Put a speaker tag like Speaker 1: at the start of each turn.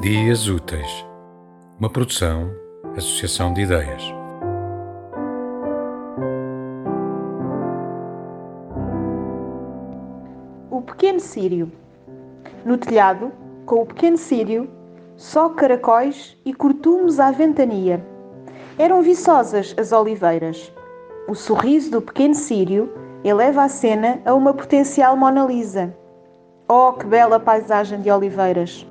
Speaker 1: Dias Úteis, uma produção, associação de ideias.
Speaker 2: O pequeno sírio. No telhado, com o pequeno sírio, só caracóis e cortumes à ventania. Eram viçosas as oliveiras. O sorriso do pequeno sírio eleva a cena a uma potencial Mona Lisa. Oh, que bela paisagem de oliveiras!